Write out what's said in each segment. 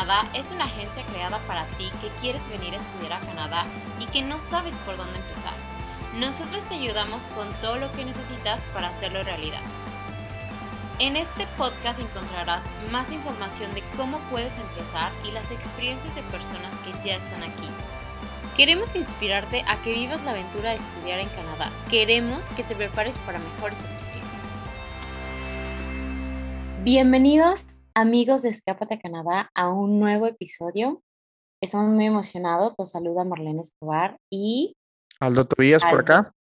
Canadá es una agencia creada para ti que quieres venir a estudiar a Canadá y que no sabes por dónde empezar. Nosotros te ayudamos con todo lo que necesitas para hacerlo realidad. En este podcast encontrarás más información de cómo puedes empezar y las experiencias de personas que ya están aquí. Queremos inspirarte a que vivas la aventura de estudiar en Canadá. Queremos que te prepares para mejores experiencias. Bienvenidos amigos de Escápate a Canadá a un nuevo episodio. Estamos muy emocionados. Los saluda Marlene Escobar y... Aldo Tobías por acá.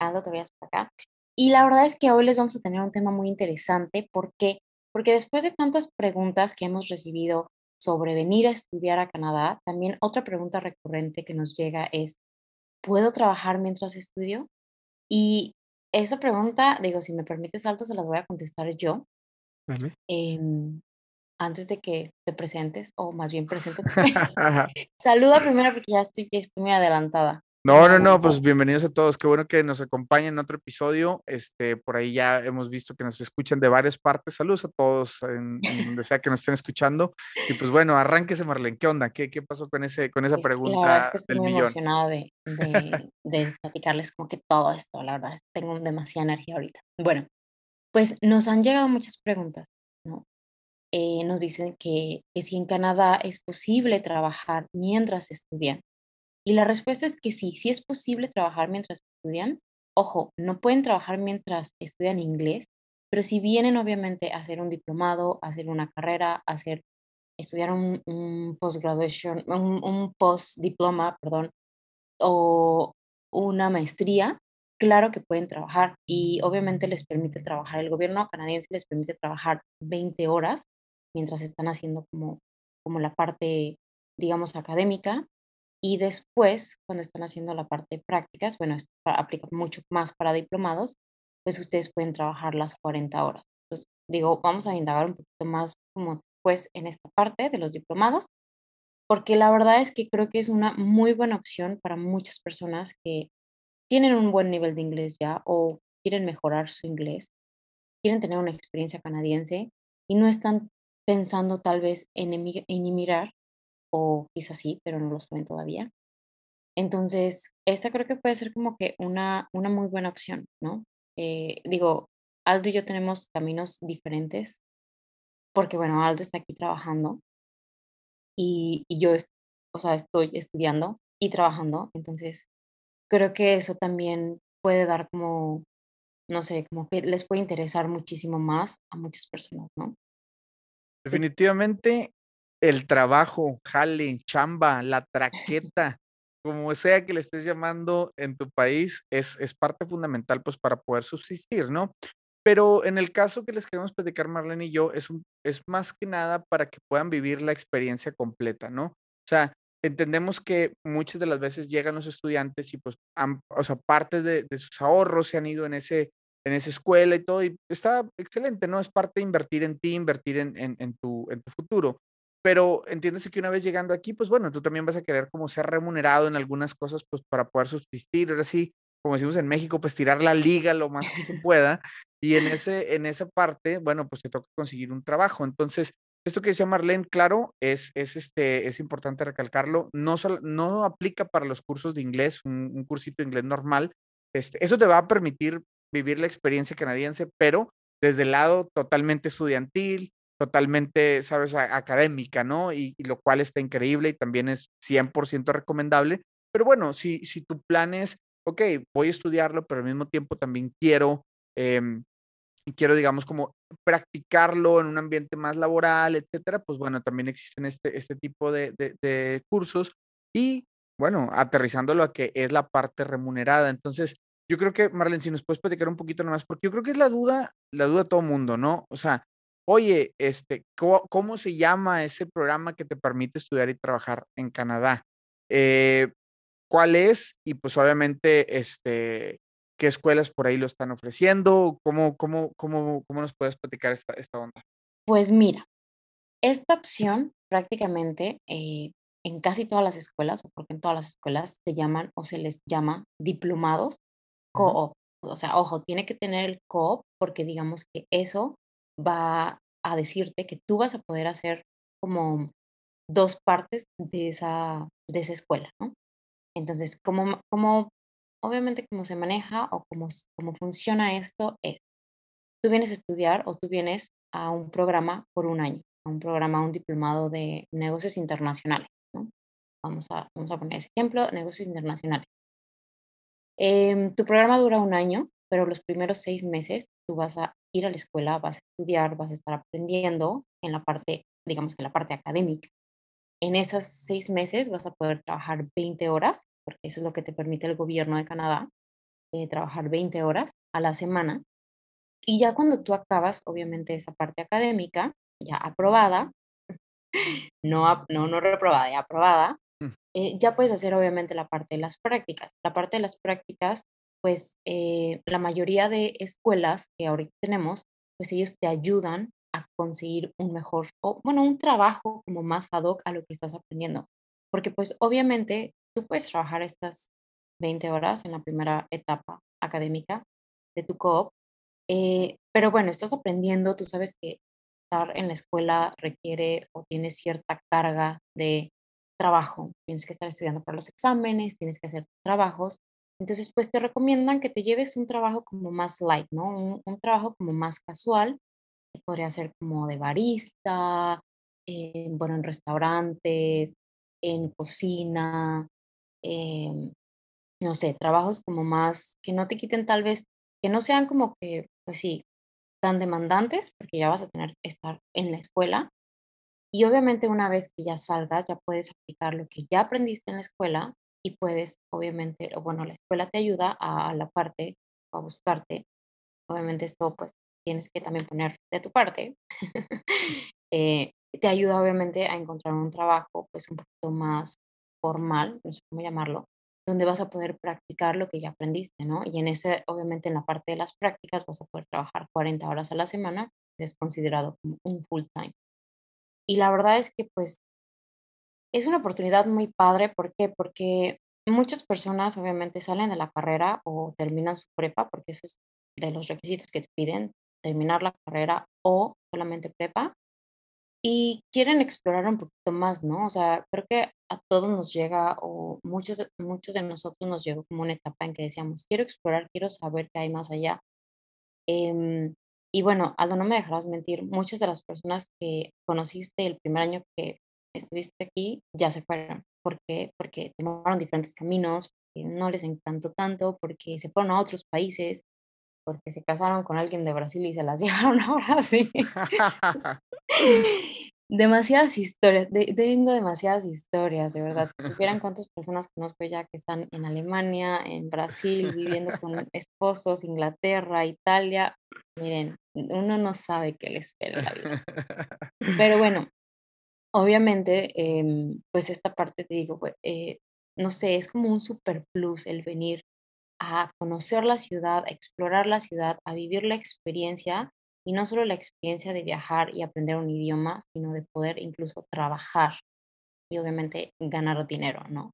Aldo Tobías por acá. Y la verdad es que hoy les vamos a tener un tema muy interesante. ¿Por qué? Porque después de tantas preguntas que hemos recibido sobre venir a estudiar a Canadá, también otra pregunta recurrente que nos llega es, ¿puedo trabajar mientras estudio? Y esa pregunta, digo, si me permites, Alto, se las voy a contestar yo. Em, antes de que te presentes, o más bien presentes. Saluda primero porque ya estoy, estoy muy adelantada. No, no, no, pues bienvenidos a todos. Qué bueno que nos acompañen en otro episodio. Este, por ahí ya hemos visto que nos escuchan de varias partes. Saludos a todos en, donde sea que nos estén escuchando. Y pues bueno, arránquese, Marlene. ¿Qué onda? ¿Qué, qué pasó con ese, con esa pregunta es que estoy muy emocionada de, de, de platicarles como que todo esto. La verdad, tengo demasiada energía ahorita. Bueno, pues nos han llegado muchas preguntas, ¿no? Eh, nos dicen que, si en Canadá es posible trabajar mientras estudian. Y la respuesta es que sí, sí es posible trabajar mientras estudian. Ojo, no pueden trabajar mientras estudian inglés, pero si vienen obviamente a hacer un diplomado, hacer una carrera, hacer, estudiar un, un postgraduation, un, un post-diploma, perdón, o una maestría, claro que pueden trabajar y obviamente les permite trabajar. El gobierno canadiense les permite trabajar 20 horas mientras están haciendo como, como la parte, digamos, académica. Y después, cuando están haciendo la parte de prácticas, bueno, esto aplica mucho más para diplomados, pues ustedes pueden trabajar las 40 horas. Entonces, digo, vamos a indagar un poquito más como pues en esta parte de los diplomados, porque la verdad es que creo que es una muy buena opción para muchas personas que tienen un buen nivel de inglés ya o quieren mejorar su inglés, quieren tener una experiencia canadiense y no están pensando tal vez en, emigrar, o quizás sí, pero no lo saben todavía. Entonces, esa creo que puede ser como que una, una muy buena opción, ¿no? Eh, digo, Aldo y yo tenemos caminos diferentes, porque bueno, Aldo está aquí trabajando y, y yo, o sea, estoy estudiando y trabajando, entonces creo que eso también puede dar como, no sé, como que les puede interesar muchísimo más a muchas personas, ¿no? Definitivamente el trabajo, jale, chamba, la traqueta, como sea que le estés llamando en tu país, es, es parte fundamental pues para poder subsistir, ¿no? Pero en el caso que les queremos platicar Marlene y yo, es, un, es más que nada para que puedan vivir la experiencia completa, ¿no? O sea, entendemos que muchas de las veces llegan los estudiantes y pues, o sea, parte de, sus ahorros se han ido en, ese, en esa escuela y todo, y está excelente, ¿no? Es parte de invertir en ti, invertir en, en, tu, en tu futuro. Pero entiéndese que una vez llegando aquí, pues bueno, tú también vas a querer como ser remunerado en algunas cosas, pues para poder subsistir, ahora sí, como decimos en México, pues tirar la liga lo más que se pueda. Y en, ese, en esa parte, bueno, pues te toca conseguir un trabajo. Entonces, esto que decía Marlene, claro, es, es, este, es importante recalcarlo, no, no aplica para los cursos de inglés, un, cursito de inglés normal. Este, eso te va a permitir vivir la experiencia canadiense, pero desde el lado totalmente estudiantil, totalmente, sabes, académica, ¿no? Y, lo cual está increíble y también es 100% recomendable. Pero bueno, si, si tu plan es, ok, voy a estudiarlo, pero al mismo tiempo también quiero em, quiero, digamos, como practicarlo en un ambiente más laboral, etcétera, pues bueno, también existen este, este tipo de, cursos y, bueno, aterrizándolo a que es la parte remunerada. Entonces, yo creo que, Marlene, si nos puedes platicar un poquito más, porque yo creo que es la duda, la duda de todo mundo, ¿no? O sea, oye, este, ¿cómo, ¿cómo, se llama ese programa que te permite estudiar y trabajar en Canadá? Eh, ¿Cuál es? Y pues obviamente, este, qué escuelas por ahí lo están ofreciendo, cómo, cómo, cómo, cómo nos puedes platicar esta, esta onda. Pues mira, esta opción prácticamente eh, en casi todas las escuelas, o porque en todas las escuelas se llaman o se les llama diplomados co-op. O sea, ojo, tiene que tener el co-op porque digamos que eso va a decirte que tú vas a poder hacer como 2 partes de esa de esa escuela, ¿no? Entonces, ¿cómo cómo obviamente cómo se maneja o cómo cómo funciona esto es, tú vienes a estudiar o tú vienes a un programa por un año, a un programa, un diplomado de negocios internacionales. Vamos a vamos a poner ese ejemplo, negocios internacionales. Em, tu programa dura un año, pero los primeros 6 meses tú vas a ir a la escuela, vas a estudiar, vas a estar aprendiendo en la parte, digamos que en la parte académica. En esos 6 meses vas a poder trabajar 20 horas, porque eso es lo que te permite el gobierno de Canadá, eh, trabajar 20 horas a la semana. Y ya cuando tú acabas, obviamente, esa parte académica, ya aprobada, no no no reprobada, ya aprobada, Mm. eh, ya puedes hacer, obviamente, la parte de las prácticas. La parte de las prácticas, pues, eh, la mayoría de escuelas que ahorita tenemos, pues, ellos te ayudan a conseguir un mejor o, bueno, un trabajo como más ad hoc a lo que estás aprendiendo. Porque, pues, obviamente, tú puedes trabajar estas 20 horas en la primera etapa académica de tu co-op, eh, pero bueno, estás aprendiendo, tú sabes que estar en la escuela requiere o tiene cierta carga de trabajo. Tienes que estar estudiando para los exámenes, tienes que hacer trabajos. Entonces, pues, te recomiendan que te lleves un trabajo como más light, ¿no? Un un trabajo como más casual, que podría ser como de barista, eh, bueno, en restaurantes, en cocina, em, no sé, trabajos como más que no te quiten tal vez que no sean como que, pues sí, tan demandantes, porque ya vas a tener que estar en la escuela. Y obviamente, una vez que ya salgas, ya puedes aplicar lo que ya aprendiste en la escuela y puedes, obviamente, o bueno, la escuela te ayuda a la parte, a buscarte. Obviamente, esto, pues, tienes que también poner de tu parte. Eh, te ayuda, obviamente, a encontrar un trabajo, pues, un poquito más formal, no sé cómo llamarlo, donde vas a poder practicar lo que ya aprendiste, ¿no? Y en ese, obviamente, en la parte de las prácticas vas a poder trabajar 40 horas a la semana, es considerado como un full time. Y la verdad es que, pues es una oportunidad muy padre, ¿por qué? Porque muchas personas, obviamente, salen de la carrera o terminan su prepa, porque eso es de los requisitos que te piden, terminar la carrera o solamente prepa, y quieren explorar un poquito más, ¿no? O sea, creo que a todos nos llega, o muchos muchos de nosotros nos llegó como una etapa en que decíamos: "Quiero explorar, quiero saber qué hay más allá". Em, y bueno, Aldo, no me dejarás mentir, muchas de las personas que conociste el primer año que estuviste aquí ya se fueron. ¿Por qué? Porque tomaron diferentes caminos, porque no les encantó tanto, porque se fueron a otros países, porque se casaron con alguien de Brasil y se las llevaron a Brasil. Demasiadas historias, te tengo demasiadas historias, de verdad. Si supieran cuántas personas conozco ya que están en Alemania, en Brasil, viviendo con esposos, Inglaterra, Italia. Miren, uno no sabe qué le espera la vida. Pero bueno, obviamente, em, pues esta parte te digo, eh, no sé, es como un super plus el venir a conocer la ciudad, a explorar la ciudad, a vivir la experiencia, y no solo la experiencia de viajar y aprender un idioma, sino de poder incluso trabajar y obviamente ganar dinero, ¿no?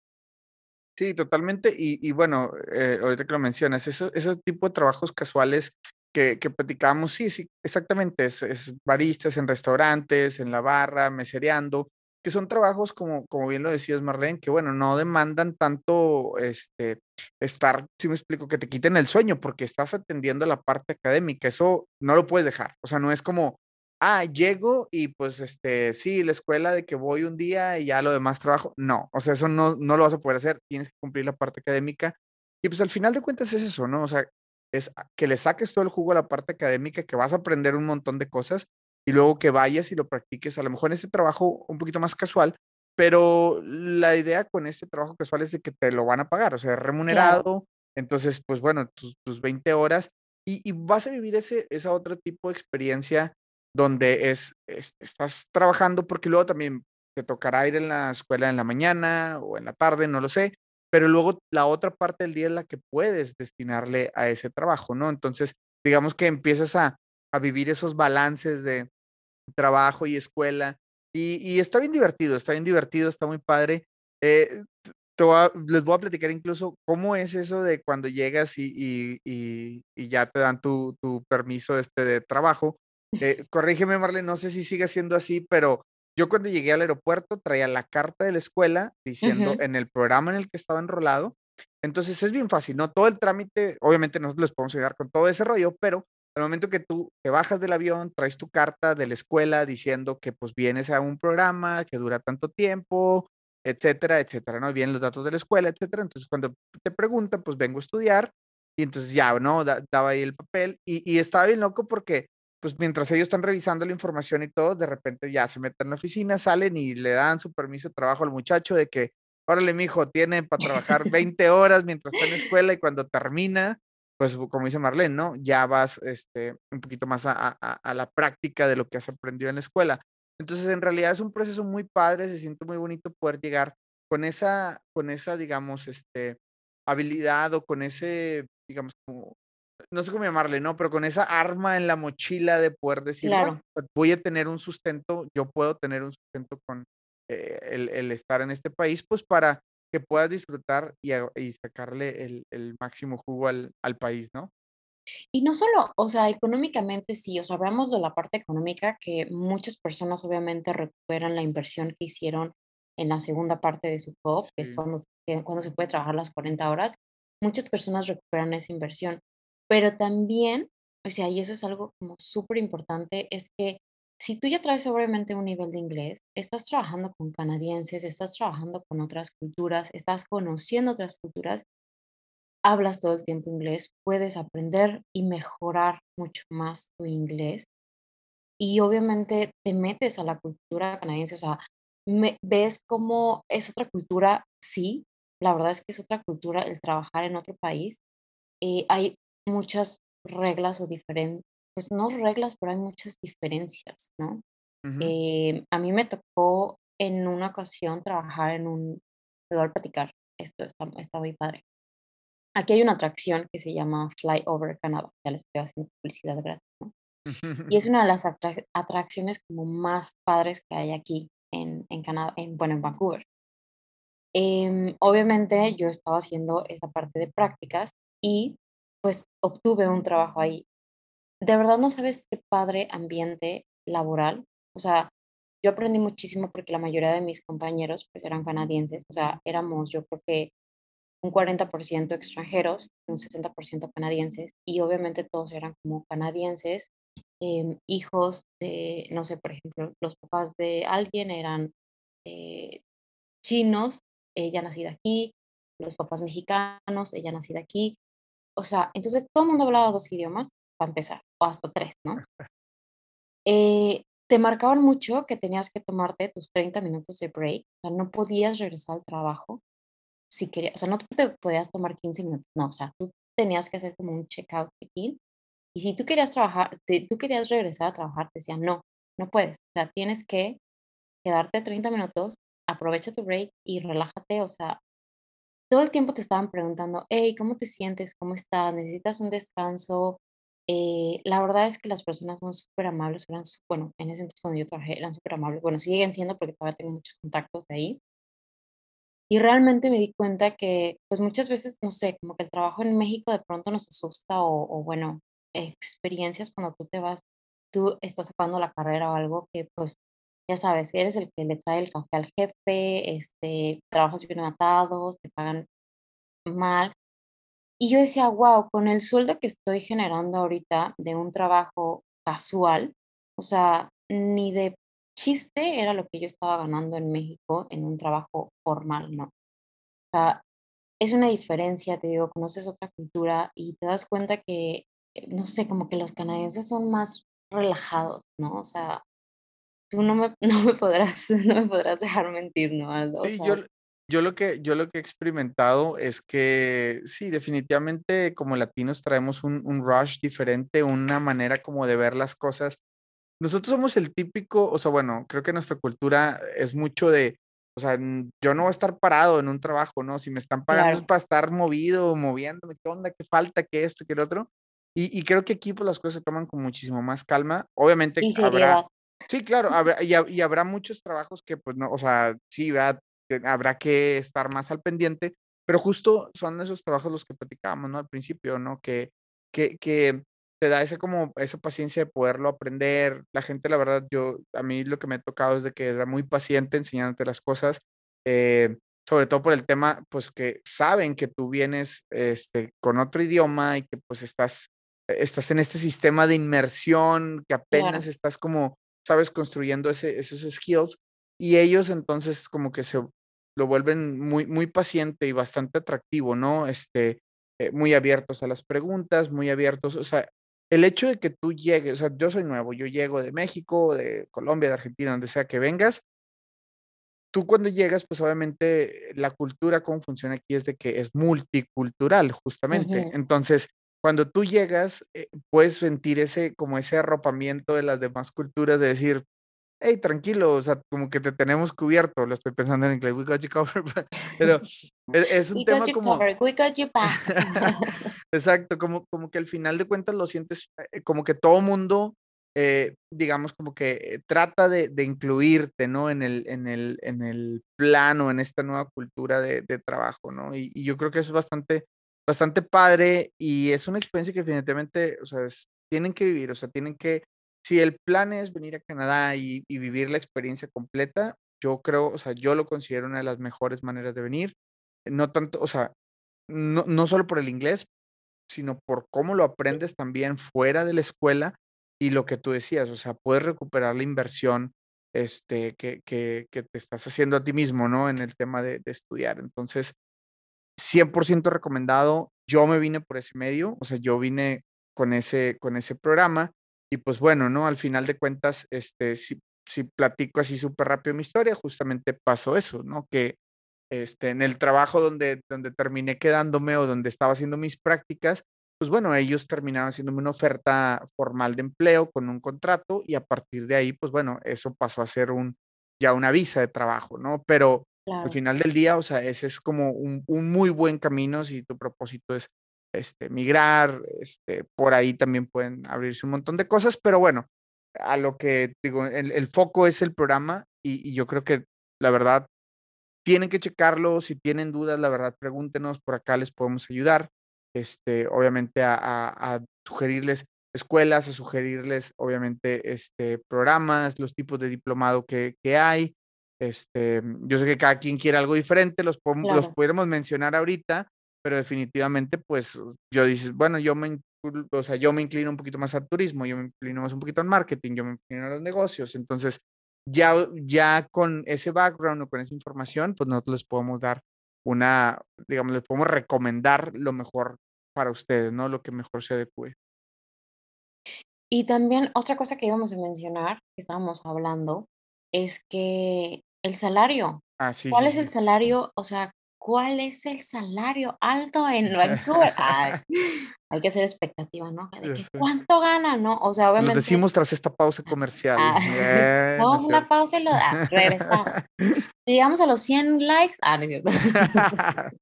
Sí, totalmente. Y bueno, eh, ahorita que lo mencionas, eso esos tipo de trabajos casuales que que platicábamos, sí, sí, exactamente, es es baristas en restaurantes, en la barra, mesereando, que son trabajos como como bien lo decías, Marlene, que bueno, no demandan tanto, este, estar, ¿sí me explico? Que te quiten el sueño, porque estás atendiendo la parte académica, eso no lo puedes dejar. O sea, no es como, ah, llego y pues, este, sí, la escuela de que voy un día y ya lo demás trabajo. No, o sea, eso no no lo vas a poder hacer, tienes que cumplir la parte académica. Y pues, al final de cuentas es eso, ¿no? O sea, es que le saques todo el jugo a la parte académica, que vas a aprender un montón de cosas, y luego que vayas y lo practiques, a lo mejor en ese trabajo un poquito más casual, pero la idea con este trabajo casual es de que te lo van a pagar, o sea, es Claro. remunerado. Entonces, pues bueno, tus tus 20 horas, y y vas a vivir ese esa otro tipo de experiencia donde es es estás trabajando, porque luego también te tocará ir en la escuela en la mañana o en la tarde, no lo sé, pero luego la otra parte del día es la que puedes destinarle a ese trabajo, ¿no? Entonces, digamos que empiezas a a vivir esos balances de trabajo y escuela, y y está bien divertido, está bien divertido, está muy padre. Eh, voy a les voy a platicar incluso cómo es eso de cuando llegas y y y y ya te dan tu tu permiso, este, de trabajo. Eh, corrígeme, Marlene, no sé si sigue siendo así, pero Yo cuando llegué al aeropuerto traía la carta de la escuela diciendo en el programa en el que estaba enrolado. Entonces, es bien fácil, ¿no? Todo el trámite, obviamente, nosotros les podemos ayudar con todo ese rollo, pero al momento que tú te bajas del avión, traes tu carta de la escuela diciendo que, pues, vienes a un programa que dura tanto tiempo, etcétera, etcétera, ¿no? Vienen los datos de la escuela, etcétera. Entonces, cuando te preguntan, pues, vengo a estudiar, y entonces ya, ¿no? Da daba ahí el papel, y y estaba bien loco porque, pues, mientras ellos están revisando la información y todo, de repente ya se meten en la oficina, salen y le dan su permiso de trabajo al muchacho de que: "Órale, mijo, tiene para trabajar 20 horas mientras está en la escuela, y cuando termina, pues, como dice Marlene, ¿no? Ya vas, este, un poquito más a a a la práctica de lo que has aprendido en la escuela". Entonces, en realidad es un proceso muy padre, se siente muy bonito poder llegar con esa con esa, digamos, este, habilidad o con ese, digamos, como, no sé cómo llamarle, ¿no? Pero con esa arma en la mochila de poder decir: "Va, Claro. voy a tener un sustento, yo puedo tener un sustento con, eh, el el estar en este país", pues, para que puedas disfrutar y a y sacarle el el máximo jugo al al país, ¿no? Y no solo, o sea, económicamente sí, o sea, veamos de la parte económica que muchas personas obviamente recuperan la inversión que hicieron en la segunda parte de su job, que es cuando se cuando se puede trabajar las 40 horas. Muchas personas recuperan esa inversión, pero también, o sea, y eso es algo como superimportante, es que si tú ya traes obviamente un nivel de inglés, estás trabajando con canadienses, estás trabajando con otras culturas, estás conociendo otras culturas hablas todo el tiempo inglés, puedes aprender y mejorar mucho más tu inglés. Y obviamente te metes a la cultura canadiense, o sea, ves cómo es otra cultura, sí, la verdad es que es otra cultura el trabajar en otro país. Eh, hay muchas reglas o diferen pues no reglas, pero hay muchas diferencias, ¿no? Ujú. Eh, a mí me tocó en una ocasión trabajar en un te voy a platicar, esto está está muy padre. Aquí hay una atracción que se llama Fly Over Canada, ya les estoy haciendo publicidad gratis, ¿no? Y es una de las atrac atracciones como más padres que hay aquí en en Canadá, en, bueno, en Vancouver. Em, obviamente, yo estaba haciendo esa parte de prácticas y, pues, obtuve un trabajo ahí. De verdad no sabes qué padre ambiente laboral, o sea, yo aprendí muchísimo porque la mayoría de mis compañeros, pues, eran canadienses, o sea, éramos, yo creo que un 40% extranjeros, un 60% canadienses, y obviamente todos eran como canadienses, em, hijos de, no sé, por ejemplo, los papás de alguien eran, eh, chinos, ella nacida aquí, los papás mexicanos, ella nacida aquí. O sea, entonces todo mundo hablaba 2 idiomas, para empezar, o hasta 3, ¿no? Eh, te marcaban mucho que tenías que tomarte tus 30 minutos de break, o sea, no podías regresar al trabajo si quería o sea, no te podías tomar 15 minutos, no, o sea, tú tenías que hacer como un check-out, check-in, y si tú querías trabajar si tú querías regresar a trabajar, te decían: "No, no puedes, o sea, tienes que quedarte 30 minutos, aprovecha tu break y relájate", o sea, todo el tiempo te estaban preguntando: "Hey, ¿cómo te sientes? ¿Cómo estás? ¿Necesitas un descanso?". Eh, la verdad es que las personas son superamables, eran su bueno, en ese entonces cuando yo trabajé eran superamables, bueno, siguen siendo porque todavía tengo muchos contactos ahí. Y realmente me di cuenta que, pues, muchas veces, no sé, como que el trabajo en México de pronto nos asusta o o bueno, experiencias cuando tú te vas, tú estás acabando la carrera o algo que, pues, ya sabes, eres el que le trae el café al jefe, este, trabajas bien matado, te pagan mal. Y yo decía: "Guau, con el sueldo que estoy generando ahorita de un trabajo casual, o sea, ni de chiste era lo que yo estaba ganando en México en un trabajo formal", ¿no? O sea, es una diferencia, te digo, conoces otra cultura y te das cuenta que, eh, no sé, como que los canadienses son más relajados, ¿no? O sea, tú no me no me podrás no me podrás dejar mentir, ¿no, Aldo? O Sí, sea yo yo lo que yo lo que he experimentado es que sí, definitivamente como latinos traemos un un rush diferente, una manera como de ver las cosas. Nosotros somos el típico, o sea, bueno, creo que nuestra cultura es mucho de, o sea, yo no voy a estar parado en un trabajo, ¿no? Si me están pagando es Claro. para estar movido, moviéndome, ¿qué onda? ¿Qué falta? ¿Qué esto? ¿Qué lo otro? Y y creo que aquí, pues, las cosas se toman con muchísimo más calma. Obviamente habrá sí, claro, habrá y y habrá muchos trabajos que, pues, no, o sea, sí, ¿verdad? Habrá que estar más al pendiente, pero justo son esos trabajos los que platicábamos, ¿no? Al principio, ¿no? Que que que te da esa como esa paciencia de poderlo aprender. La gente, la verdad, yo a mí lo que me ha tocado es de que era muy paciente enseñándote las cosas, eh, sobre todo por el tema, pues, que saben que tú vienes, este, con otro idioma y que, pues, estás estás en este sistema de inmersión, que apenas Claro. estás como, ¿sabes?, construyendo ese esos skills, y ellos entonces como que se lo vuelven muy muy paciente y bastante atractivo, ¿no? Este, eh, muy abiertos a las preguntas, muy abiertos, o sea, el hecho de que tú llegues, o sea, yo soy nuevo, yo llego de México, de Colombia, de Argentina, donde sea que vengas tú cuando llegas, pues, obviamente, la cultura, cómo funciona aquí es de que es multicultural, justamente. Entonces, cuando tú llegas, eh, puedes sentir ese como ese arropamiento de las demás culturas de decir: "Hey, tranquilo, o sea, como que te tenemos cubierto", lo estoy pensando en inglés, "We got you covered", pero e es un We got tema you como covered, we got you back. exacto, como como que al final de cuentas lo sientes, eh, como que todo mundo, eh, digamos, como que trata de de incluirte, ¿no?, en el en el en el plan o en esta nueva cultura de de trabajo, ¿no? Y y yo creo que es bastante bastante padre, y es una experiencia que definitivamente, o sea, es tienen que vivir, o sea, tienen que si el plan es venir a Canadá y y vivir la experiencia completa, yo creo, o sea, yo lo considero una de las mejores maneras de venir, no tanto, o sea, no no solo por el inglés, sino por cómo lo aprendes también fuera de la escuela, y lo que tú decías, o sea, puedes recuperar la inversión, este, que que que te estás haciendo a ti mismo, ¿no?, en el tema de de estudiar. Entonces, 100% recomendado. Yo me vine por ese medio, o sea, yo vine con ese con ese programa y, pues, bueno, ¿no?, al final de cuentas, este, si si platico así superrápido mi historia, justamente pasó eso, ¿no?, que, este, en el trabajo donde donde terminé quedándome o donde estaba haciendo mis prácticas, pues, bueno, ellos terminaron haciéndome una oferta formal de empleo con un contrato y a partir de ahí, pues, bueno, eso pasó a ser un ya una visa de trabajo, ¿no? Pero al final del día, o sea, ese es como un un muy buen camino si tu propósito es, este, migrar, este, por ahí también pueden abrirse un montón de cosas, pero bueno, a lo que digo, el el foco es el programa y y yo creo que, la verdad, tienen que checarlo, si tienen dudas, la verdad, pregúntenos, por acá les podemos ayudar, este, obviamente, a a a sugerirles escuelas, a sugerirles, obviamente, este, programas, los tipos de diplomado que que hay. Este, yo sé que cada quien quiere algo diferente, los podem los Claro. pudiéramos mencionar ahorita, pero definitivamente, pues, yo dices, bueno, yo me o sea, yo me inclino un poquito más al turismo, yo me inclino más un poquito al marketing, yo me inclino a los negocios. Entonces, ya ya con ese background o con esa información, pues, nosotros les podemos dar una digamos, les podemos recomendar lo mejor para ustedes, ¿no?, lo que mejor se adecue. Y también otra cosa que íbamos a mencionar, que estábamos hablando, es que el salario, Ah, sí, ¿cuál sí, es el salario? O sea, ¿cuál es el salario alto en Vancouver? Ay, hay que hacer expectativa, ¿no? De que. ¿cuánto ganan, no? O sea, obviamente decimos tras esta pausa comercial. ah, Eh, no una cierto. pausa y lo ah, regresamos. Si llegamos a los 100 likes ah, no es cierto.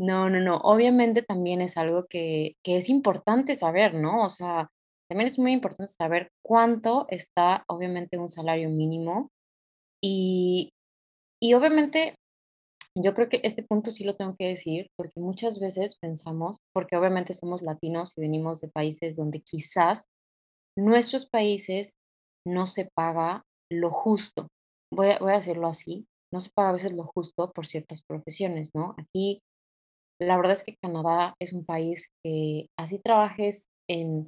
No, no, no, obviamente también es algo que que es importante saber, ¿no? O sea, también es muy importante saber cuánto está, obviamente, un salario mínimo. Y y obviamente, yo creo que este punto sí lo tengo que decir, porque muchas veces pensamos, porque obviamente somos latinos y venimos de países donde quizás nuestros países no se paga lo justo. Voy a voy a decirlo así, no se paga a veces lo justo por ciertas profesiones, ¿no? Aquí, la verdad es que Canadá es un país que así trabajes en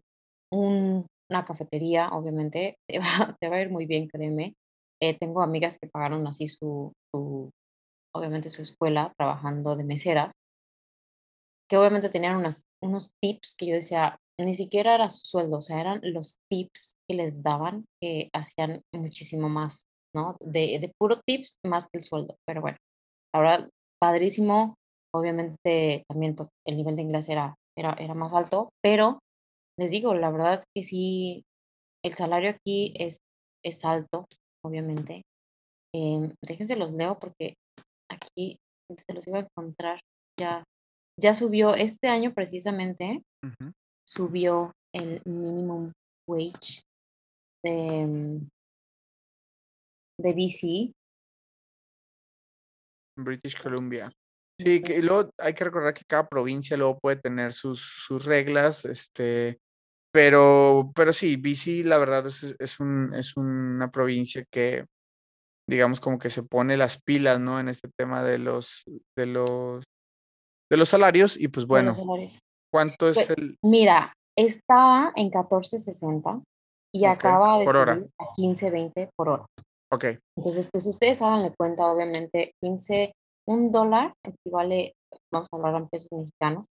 un una cafetería, obviamente, te va te va a ir muy bien, créeme. Eh, tengo amigas que pagaron así su su, obviamente, su escuela trabajando de meseras que obviamente tenían unas unos tips que yo decía, ni siquiera era su sueldo, o sea, eran los tips que les daban, que hacían muchísimo más, ¿no? De de puro tips más que el sueldo. Pero bueno, verdad, padrísimo. Obviamente, también, pues, el nivel de inglés era era era más alto, pero les digo, la verdad es que sí, el salario aquí es es alto, obviamente. Em, dejen se los leo porque aquí se los iba a encontrar, ya ya subió este año precisamente, subió el minimum wage de de BC. British Columbia. Sí, que luego hay que recordar que cada provincia luego puede tener sus sus reglas, este pero, pero sí, BC la verdad es, es, un, es una provincia que, digamos, como que se pone las pilas, ¿no? En este tema de los, de los, de los salarios y pues bueno, ¿cuánto es pues, el...? Mira, estaba en 14.60 y acaba de subir a 15.20 por hora. Ok. Entonces, pues ustedes háganle cuenta, obviamente, 15, un dólar equivale, vamos a hablar en pesos mexicanos,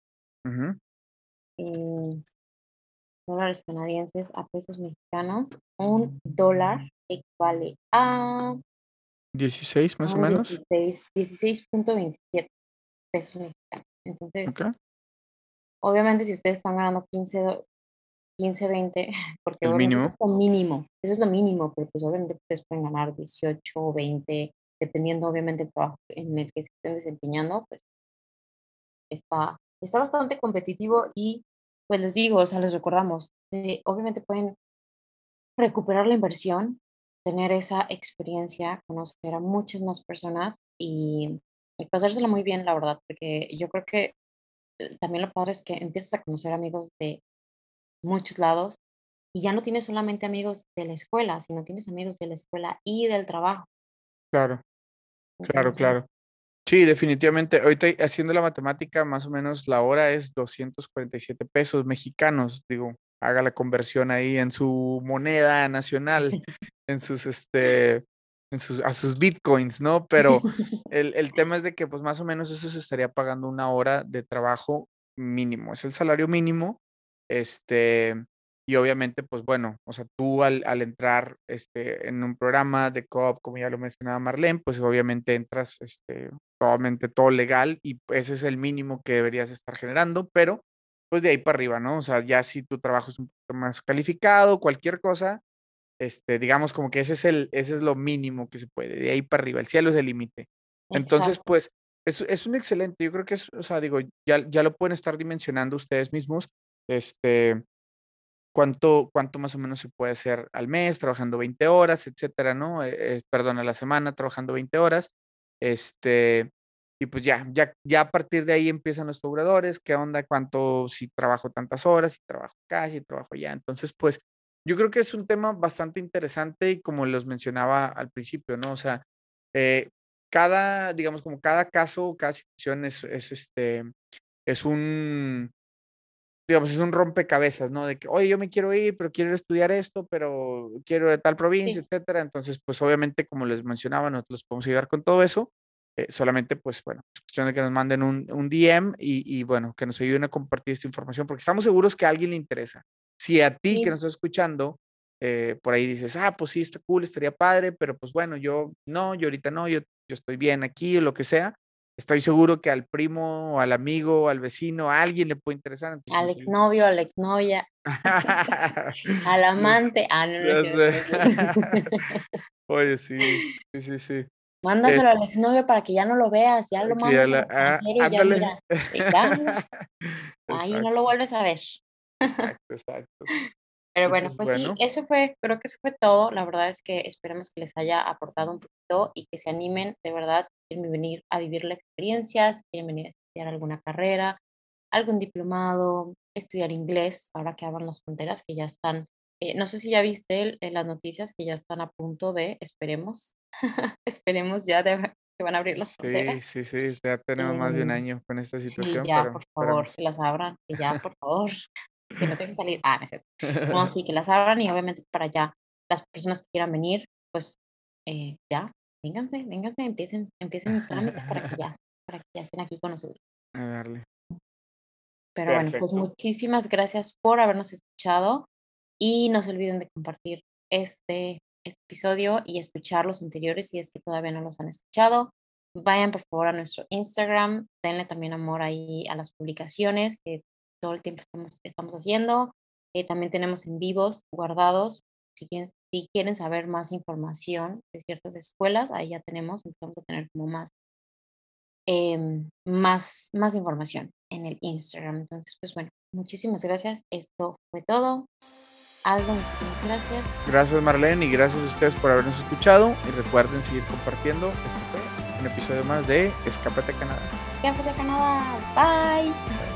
dólares canadienses a pesos mexicanos, un dólar equivale a 16 más o menos. 16.27 pesos mexicanos. Entonces, obviamente si ustedes están ganando 15, 15 20, porque mínimo. eso es lo mínimo, eso es lo mínimo, pero pues obviamente ustedes pueden ganar 18 o 20, dependiendo obviamente del trabajo en el que se estén desempeñando, pues está, está bastante competitivo y pues les digo, o sea, les recordamos, eh, obviamente pueden recuperar la inversión, tener esa experiencia, conocer a muchas más personas y, y pasársela muy bien, la verdad, porque yo creo que eh, también lo padre es que empiezas a conocer amigos de muchos lados y ya no tienes solamente amigos de la escuela, sino tienes amigos de la escuela y del trabajo. Claro, claro, claro. Sí, definitivamente. Ahorita haciendo la matemática, más o menos la hora es 247 pesos mexicanos. Digo, haga la conversión ahí en su moneda nacional, en sus, este, en sus, a sus bitcoins, ¿no? Pero el, el tema es de que, pues más o menos eso se estaría pagando una hora de trabajo mínimo. Es el salario mínimo. Este, y obviamente, pues bueno, o sea, tú al, al entrar este, en un programa de COP, como ya lo mencionaba Marlene, pues obviamente entras este, totalmente todo legal y ese es el mínimo que deberías estar generando, pero pues de ahí para arriba, ¿no? O sea, ya si tu trabajo es un poquito más calificado, cualquier cosa, este, digamos como que ese es el, ese es lo mínimo que se puede, de ahí para arriba, el cielo es el límite. Entonces, pues, es, es, un excelente, yo creo que es, o sea, digo, ya, ya lo pueden estar dimensionando ustedes mismos, este, cuánto, cuánto más o menos se puede hacer al mes, trabajando 20 horas, etcétera, ¿no? Eh, eh, perdón, a la semana, trabajando 20 horas. Este, y pues ya, ya, ya a partir de ahí empiezan los cobradores, qué onda, cuánto, si trabajo tantas horas, si trabajo acá, si trabajo allá. Entonces, pues yo creo que es un tema bastante interesante y como los mencionaba al principio, ¿no? O sea, eh, cada, digamos, como cada caso, cada situación es, es este, es un, digamos, es un rompecabezas, ¿no? De que, oye, yo me quiero ir, pero quiero estudiar esto, pero quiero de tal provincia, etcétera. Entonces, pues obviamente, como les mencionaba, nosotros podemos ayudar con todo eso. Eh, solamente, pues bueno, es cuestión de que nos manden un, un DM y, y, bueno, que nos ayuden a compartir esta información, porque estamos seguros que a alguien le interesa. Si a ti que nos estás escuchando, eh, por ahí dices, ah, pues sí, está cool, estaría padre, pero pues bueno, yo no, yo ahorita no, yo, yo estoy bien aquí, o lo que sea, estoy seguro que al primo, al amigo, al vecino, a alguien le puede interesar. al exnovio, a la exnovia, al amante. Ah, no, no, Oye, sí, sí, sí, Mándaselo al exnovio para que ya no lo veas, ya lo mandas la, ah, ya mira, ahí no lo vuelves a ver. Exacto, exacto. Pero bueno, pues, pues sí, eso fue, creo que eso fue todo. La verdad es que esperemos que les haya aportado un poquito y que se animen, de verdad, quieren venir a vivir la experiencia, si quieren venir a estudiar alguna carrera, algún diplomado, estudiar inglés, ahora que abran las fronteras, que ya están, eh, no sé si ya viste en las noticias que ya están a punto de, esperemos, esperemos ya de, que van a abrir las fronteras. Sí, sí, sí, ya tenemos más de un año con esta situación. Sí, ya, por favor, que las abran, que ya, por favor, que no se dejen salir. Ah, no es cierto. No, sí, que las abran y obviamente para allá, las personas que quieran venir, pues eh, ya, vénganse, vénganse, empiecen, empiecen el trámite para que ya, para que ya estén aquí con nosotros. A darle. Pero bueno, pues muchísimas gracias por habernos escuchado y no se olviden de compartir este, este episodio y escuchar los anteriores si es que todavía no los han escuchado. Vayan por favor a nuestro Instagram, denle también amor ahí a las publicaciones que todo el tiempo estamos, estamos haciendo. Eh, también tenemos en vivos guardados si quieren, si quieren saber más información de ciertas escuelas, ahí ya tenemos, empezamos a tener como más, em, más, más información en el Instagram. Entonces, pues bueno, muchísimas gracias. Esto fue todo. Aldo, muchísimas gracias. Gracias Marlene y gracias a ustedes por habernos escuchado y recuerden seguir compartiendo. Este fue un episodio más de Escapate a Canadá. Escapate a Canadá. Bye.